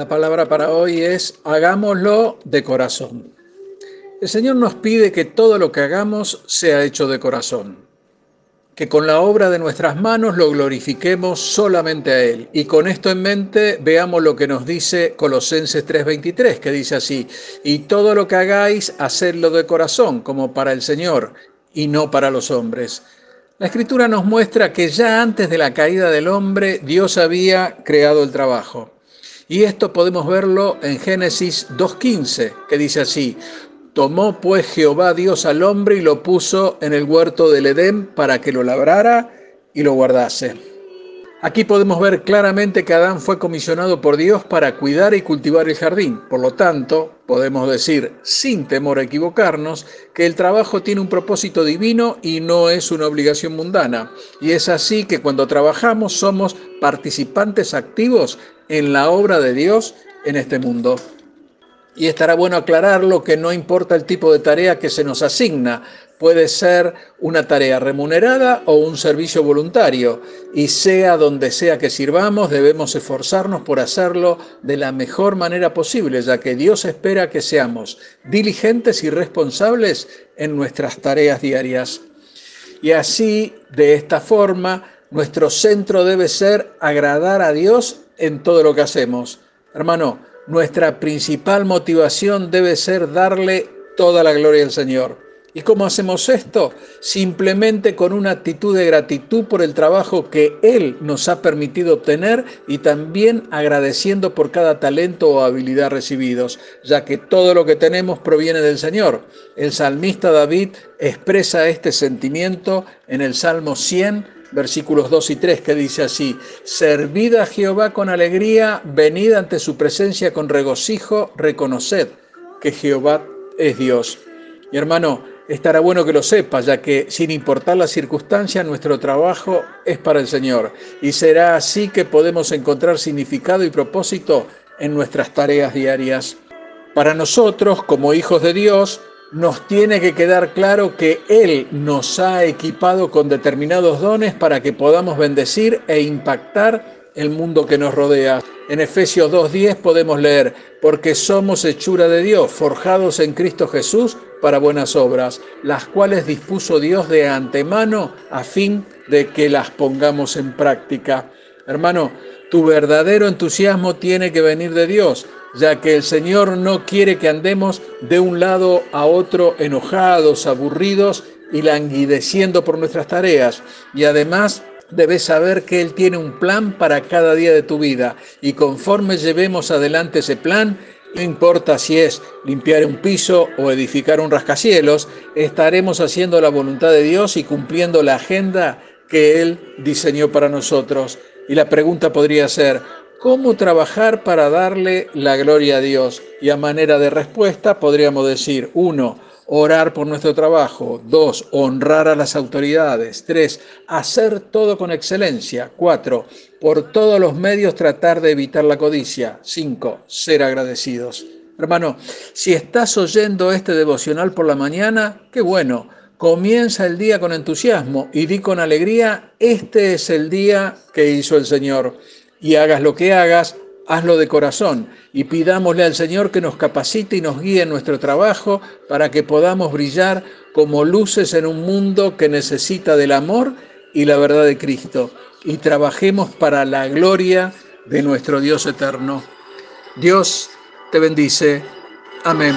La palabra para hoy es hagámoslo de corazón. El Señor nos pide que todo lo que hagamos sea hecho de corazón, que con la obra de nuestras manos lo glorifiquemos solamente a Él. Y con esto en mente veamos lo que nos dice Colosenses 3:23, que dice así, y todo lo que hagáis, hacedlo de corazón, como para el Señor, y no para los hombres. La escritura nos muestra que ya antes de la caída del hombre Dios había creado el trabajo. Y esto podemos verlo en Génesis 2.15, que dice así, tomó pues Jehová Dios al hombre y lo puso en el huerto del Edén para que lo labrara y lo guardase. Aquí podemos ver claramente que Adán fue comisionado por Dios para cuidar y cultivar el jardín. Por lo tanto, podemos decir, sin temor a equivocarnos, que el trabajo tiene un propósito divino y no es una obligación mundana. Y es así que cuando trabajamos somos participantes activos en la obra de Dios en este mundo. Y estará bueno aclararlo que no importa el tipo de tarea que se nos asigna, puede ser una tarea remunerada o un servicio voluntario, y sea donde sea que sirvamos, debemos esforzarnos por hacerlo de la mejor manera posible, ya que Dios espera que seamos diligentes y responsables en nuestras tareas diarias. Y así, de esta forma, nuestro centro debe ser agradar a Dios en todo lo que hacemos. Hermano, nuestra principal motivación debe ser darle toda la gloria al Señor. ¿Y cómo hacemos esto? Simplemente con una actitud de gratitud por el trabajo que Él nos ha permitido obtener y también agradeciendo por cada talento o habilidad recibidos, ya que todo lo que tenemos proviene del Señor. El salmista David expresa este sentimiento en el Salmo 100, versículos 2 y 3, que dice así, Servid a Jehová con alegría, venid ante su presencia con regocijo, reconoced que Jehová es Dios. Y hermano, estará bueno que lo sepas, ya que sin importar la circunstancia, nuestro trabajo es para el Señor. Y será así que podemos encontrar significado y propósito en nuestras tareas diarias. Para nosotros, como hijos de Dios, nos tiene que quedar claro que Él nos ha equipado con determinados dones para que podamos bendecir e impactar el mundo que nos rodea. En Efesios 2.10 podemos leer, porque somos hechura de Dios, forjados en Cristo Jesús para buenas obras, las cuales dispuso Dios de antemano a fin de que las pongamos en práctica. Hermano, tu verdadero entusiasmo tiene que venir de Dios, ya que el Señor no quiere que andemos de un lado a otro enojados, aburridos y languideciendo por nuestras tareas. Y además debes saber que Él tiene un plan para cada día de tu vida y conforme llevemos adelante ese plan, no importa si es limpiar un piso o edificar un rascacielos, estaremos haciendo la voluntad de Dios y cumpliendo la agenda que Él diseñó para nosotros. Y la pregunta podría ser, ¿Cómo trabajar para darle la gloria a Dios? Y a manera de respuesta podríamos decir, uno, orar por nuestro trabajo. Dos, honrar a las autoridades. Tres, hacer todo con excelencia. Cuatro, por todos los medios tratar de evitar la codicia. Cinco, ser agradecidos. Hermano, si estás oyendo este devocional por la mañana, qué bueno. Comienza el día con entusiasmo y di con alegría, este es el día que hizo el Señor y hagas lo que hagas, hazlo de corazón y pidámosle al Señor que nos capacite y nos guíe en nuestro trabajo para que podamos brillar como luces en un mundo que necesita del amor y la verdad de Cristo y trabajemos para la gloria de nuestro Dios eterno. Dios te bendice. Amén.